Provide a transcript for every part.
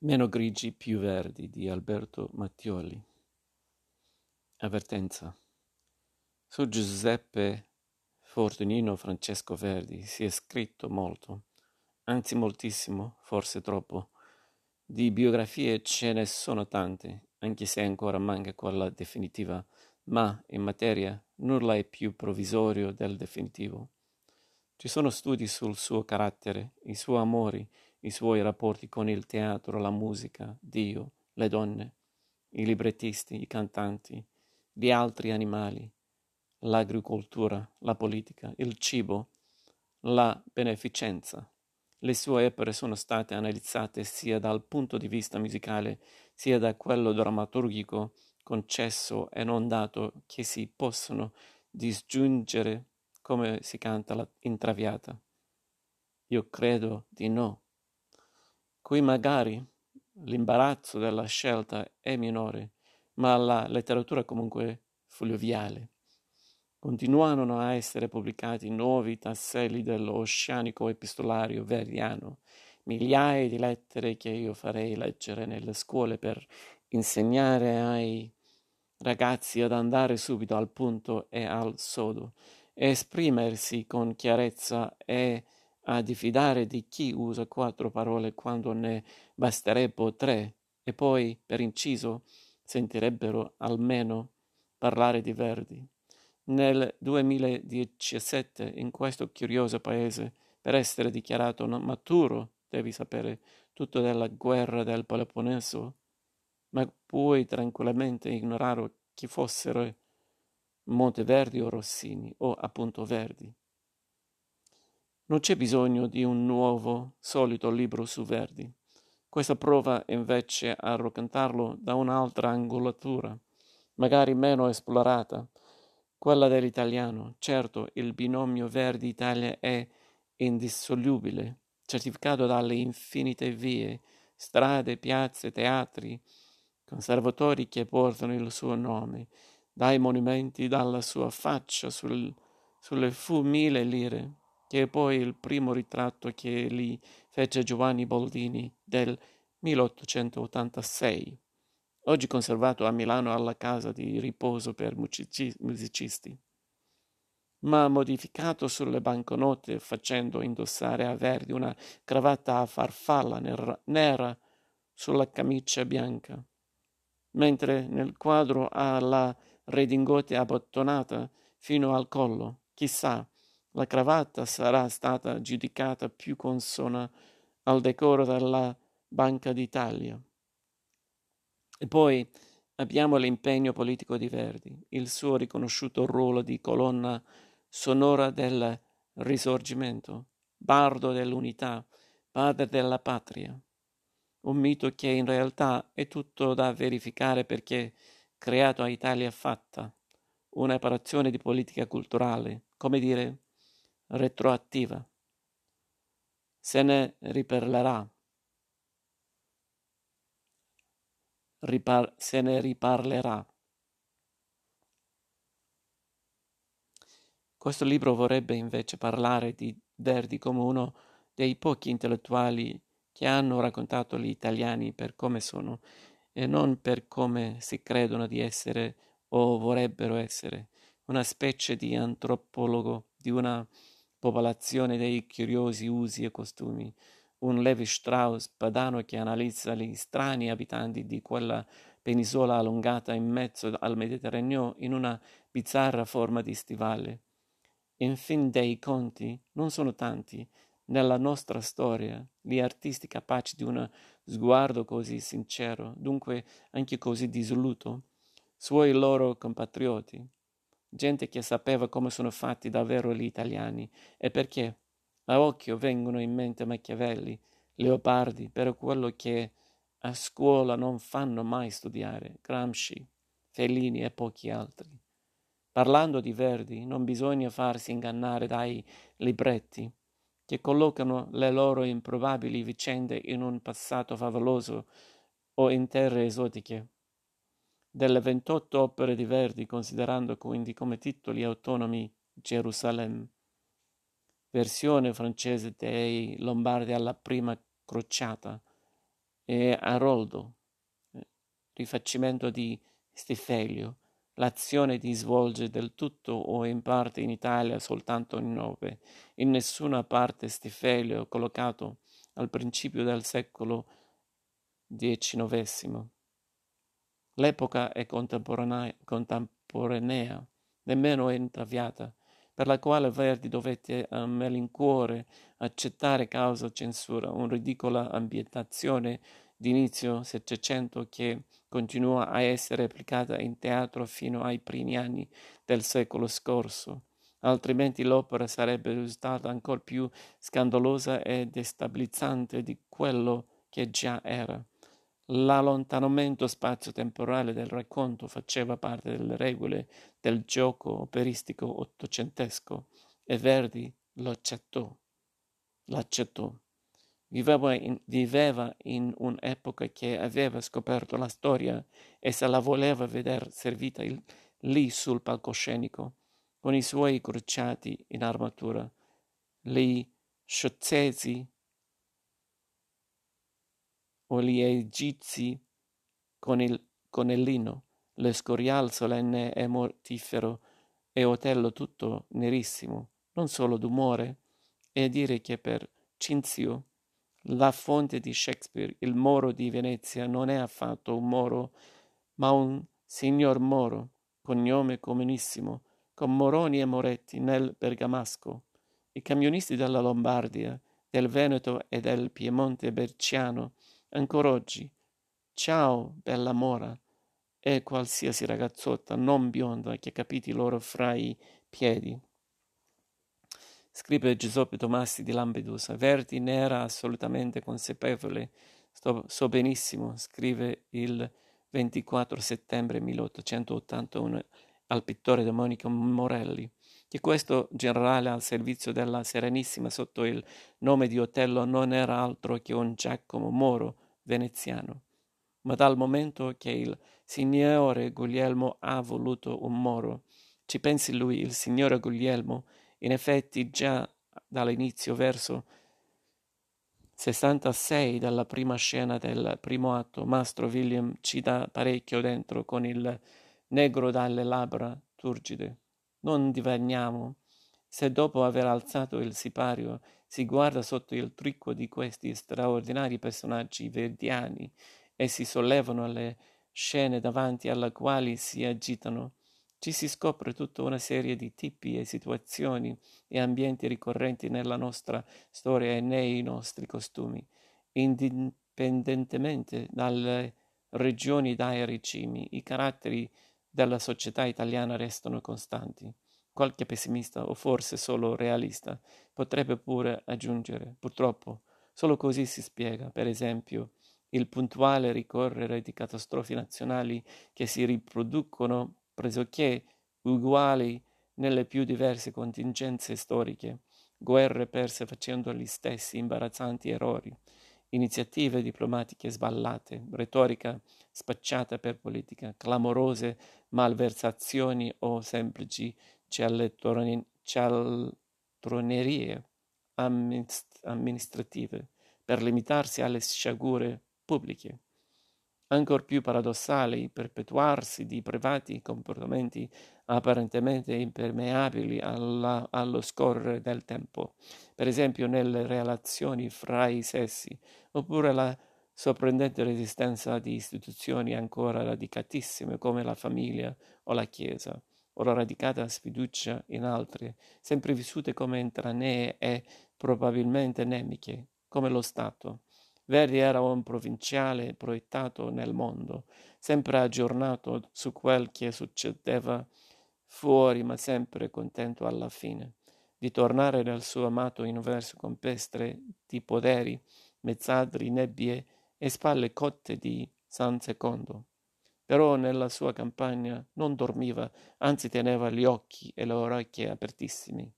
Meno grigi, più verdi di Alberto Mattioli. Avvertenza. Su Giuseppe Fortunino Francesco Verdi si è scritto molto, anzi moltissimo, forse troppo. Di biografie ce ne sono tante, anche se ancora manca quella definitiva, ma in materia nulla è più provvisorio del definitivo. Ci sono studi sul suo carattere, i suoi amori, i suoi rapporti con il teatro, la musica, Dio, le donne, i librettisti, i cantanti, gli altri animali, l'agricoltura, la politica, il cibo, la beneficenza. Le sue opere sono state analizzate sia dal punto di vista musicale sia da quello drammaturgico, concesso e non dato che si possono disgiungere come si canta la intraviata. Io credo di no. Qui magari l'imbarazzo della scelta è minore, ma la letteratura comunque fluviale. Continuano a essere pubblicati nuovi tasselli dell'oceanico epistolario verdiano, migliaia di lettere che io farei leggere nelle scuole per insegnare ai ragazzi ad andare subito al punto e al sodo, esprimersi con chiarezza e a diffidare di chi usa quattro parole quando ne basterebbero tre, e poi, per inciso, sentirebbero almeno parlare di Verdi. Nel 2017, in questo curioso paese, per essere dichiarato maturo, devi sapere tutto della guerra del Peloponneso, ma puoi tranquillamente ignorare chi fossero Monteverdi o Rossini, o appunto Verdi. Non c'è bisogno di un nuovo, solito libro su Verdi. Questa prova invece a raccontarlo da un'altra angolatura, magari meno esplorata, quella dell'italiano. Certo, il binomio Verdi-Italia è indissolubile, certificato dalle infinite vie, strade, piazze, teatri, conservatori che portano il suo nome, dai monumenti, dalla sua faccia sul, sulle fu mille lire che è poi il primo ritratto che lì fece Giovanni Boldini del 1886, oggi conservato a Milano alla casa di riposo per musicisti, ma modificato sulle banconote facendo indossare a Verdi una cravatta a farfalla nera sulla camicia bianca, mentre nel quadro ha la redingote abbottonata fino al collo, chissà, la cravatta sarà stata giudicata più consona al decoro della Banca d'Italia. E poi abbiamo l'impegno politico di Verdi, il suo riconosciuto ruolo di colonna sonora del risorgimento, bardo dell'unità, padre della patria. Un mito che in realtà è tutto da verificare perché creato a Italia fatta, un'operazione di politica culturale, come dire, retroattiva. Se ne riparlerà. Ripar- se ne riparlerà. Questo libro vorrebbe invece parlare di Verdi come uno dei pochi intellettuali che hanno raccontato gli italiani per come sono e non per come si credono di essere o vorrebbero essere, una specie di antropologo di una popolazione dei curiosi usi e costumi, un Levi Strauss padano che analizza gli strani abitanti di quella penisola allungata in mezzo al Mediterraneo in una bizzarra forma di stivale. In fin dei conti non sono tanti nella nostra storia gli artisti capaci di uno sguardo così sincero, dunque anche così disoluto, suoi loro compatrioti gente che sapeva come sono fatti davvero gli italiani e perché a occhio vengono in mente Machiavelli, Leopardi, per quello che a scuola non fanno mai studiare, Gramsci, Fellini e pochi altri. Parlando di Verdi, non bisogna farsi ingannare dai libretti che collocano le loro improbabili vicende in un passato favoloso o in terre esotiche delle 28 opere di Verdi, considerando quindi come titoli autonomi Gerusalemme, versione francese dei Lombardi alla prima crociata, e Aroldo, eh, rifacimento di Stifelio, l'azione di svolge del tutto o in parte in Italia soltanto in nove, in nessuna parte Stifelio collocato al principio del secolo XIX. L'epoca è contemporanea, nemmeno intraviata, per la quale Verdi dovette a malincuore accettare causa censura, una ridicola ambientazione d'inizio Settecento che continua a essere applicata in teatro fino ai primi anni del secolo scorso, altrimenti l'opera sarebbe risultata ancora più scandalosa e destabilizzante di quello che già era. L'allontanamento spazio-temporale del racconto faceva parte delle regole del gioco operistico ottocentesco e Verdi lo accettò. L'accettò. Viveva in, viveva in un'epoca che aveva scoperto la storia e se la voleva vedere servita il, lì sul palcoscenico, con i suoi crociati in armatura, gli scozzesi o gli egizi con il connellino, l'escorial solenne e mortifero e Otello tutto nerissimo, non solo d'umore, e dire che per Cinzio, la fonte di Shakespeare, il Moro di Venezia, non è affatto un Moro, ma un signor Moro, cognome comunissimo, con Moroni e Moretti nel Bergamasco. I camionisti della Lombardia, del Veneto e del Piemonte Berciano Ancora oggi, ciao bella mora, e qualsiasi ragazzotta non bionda che capiti loro fra i piedi. Scrive Giuseppe Tomassi di Lampedusa. Verdi ne era assolutamente consapevole. Sto, so benissimo, scrive il 24 settembre 1881 al pittore Domenico Morelli, che questo generale al servizio della Serenissima sotto il nome di Otello non era altro che un Giacomo Moro veneziano. Ma dal momento che il signore Guglielmo ha voluto un Moro, ci pensi lui, il signore Guglielmo, in effetti già dall'inizio verso 66 dalla prima scena del primo atto, Mastro William ci dà parecchio dentro con il negro dalle labbra turgide. Non divaniamo. Se dopo aver alzato il sipario si guarda sotto il trucco di questi straordinari personaggi verdiani e si sollevano le scene davanti alla quali si agitano, ci si scopre tutta una serie di tipi e situazioni e ambienti ricorrenti nella nostra storia e nei nostri costumi, indipendentemente dalle regioni dai regimi, i caratteri della società italiana restano costanti. Qualche pessimista, o forse solo realista, potrebbe pure aggiungere, purtroppo, solo così si spiega, per esempio, il puntuale ricorrere di catastrofi nazionali che si riproducono pressoché uguali nelle più diverse contingenze storiche, guerre perse facendo gli stessi imbarazzanti errori, iniziative diplomatiche sballate, retorica spacciata per politica, clamorose malversazioni o semplici cialtronerie amministrative per limitarsi alle sciagure pubbliche. Ancor più paradossale il perpetuarsi di privati comportamenti apparentemente impermeabili alla, allo scorrere del tempo, per esempio nelle relazioni fra i sessi, oppure la sorprendente resistenza di istituzioni ancora radicatissime come la famiglia o la Chiesa, o la radicata sfiducia in altre, sempre vissute come entranee e probabilmente nemiche, come lo Stato. Verdi era un provinciale proiettato nel mondo, sempre aggiornato su quel che succedeva fuori, ma sempre contento alla fine di tornare nel suo amato universo campestre di poderi, mezzadri, nebbie e spalle cotte di San Secondo. Però nella sua campagna non dormiva, anzi teneva gli occhi e le orecchie apertissimi.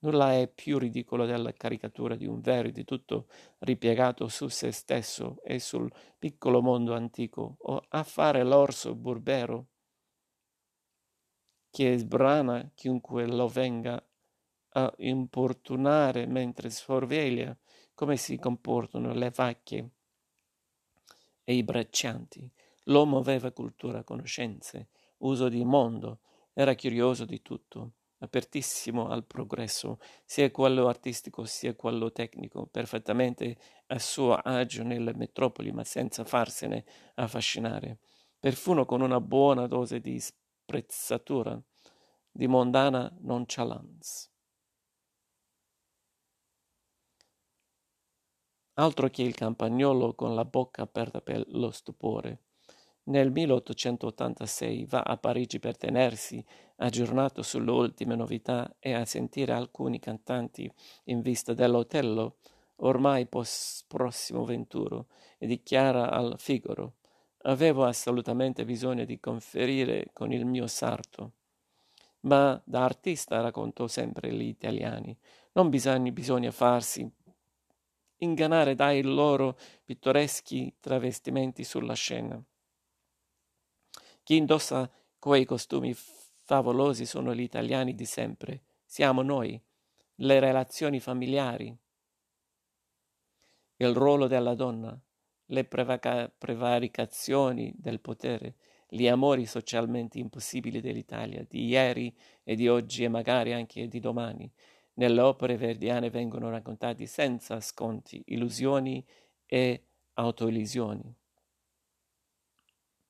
Nulla è più ridicolo della caricatura di un Verdi tutto ripiegato su se stesso e sul piccolo mondo antico, o a fare l'orso burbero che sbrana chiunque lo venga a importunare mentre sorveglia come si comportano le vacche e i braccianti. L'uomo aveva cultura, conoscenze, uso di mondo, era curioso di tutto, apertissimo al progresso, sia quello artistico sia quello tecnico, perfettamente a suo agio nelle metropoli, ma senza farsene affascinare. Perfuno con una buona dose di sprezzatura, di mondana nonchalance. Altro che il campagnolo con la bocca aperta per lo stupore. Nel 1886 va a Parigi per tenersi aggiornato sulle ultime novità e a sentire alcuni cantanti in vista dell'Otello, ormai pos- prossimo venturo, e dichiara al Figaro Avevo assolutamente bisogno di conferire con il mio sarto. Ma da artista raccontò sempre gli italiani. Non bisogna, bisogna farsi ingannare dai loro pittoreschi travestimenti sulla scena. Chi indossa quei costumi favolosi sono gli italiani di sempre, siamo noi, le relazioni familiari, il ruolo della donna, le prevaca- prevaricazioni del potere, gli amori socialmente impossibili dell'Italia, di ieri e di oggi e magari anche di domani. Nelle opere verdiane vengono raccontati senza sconti, illusioni e autoillusioni.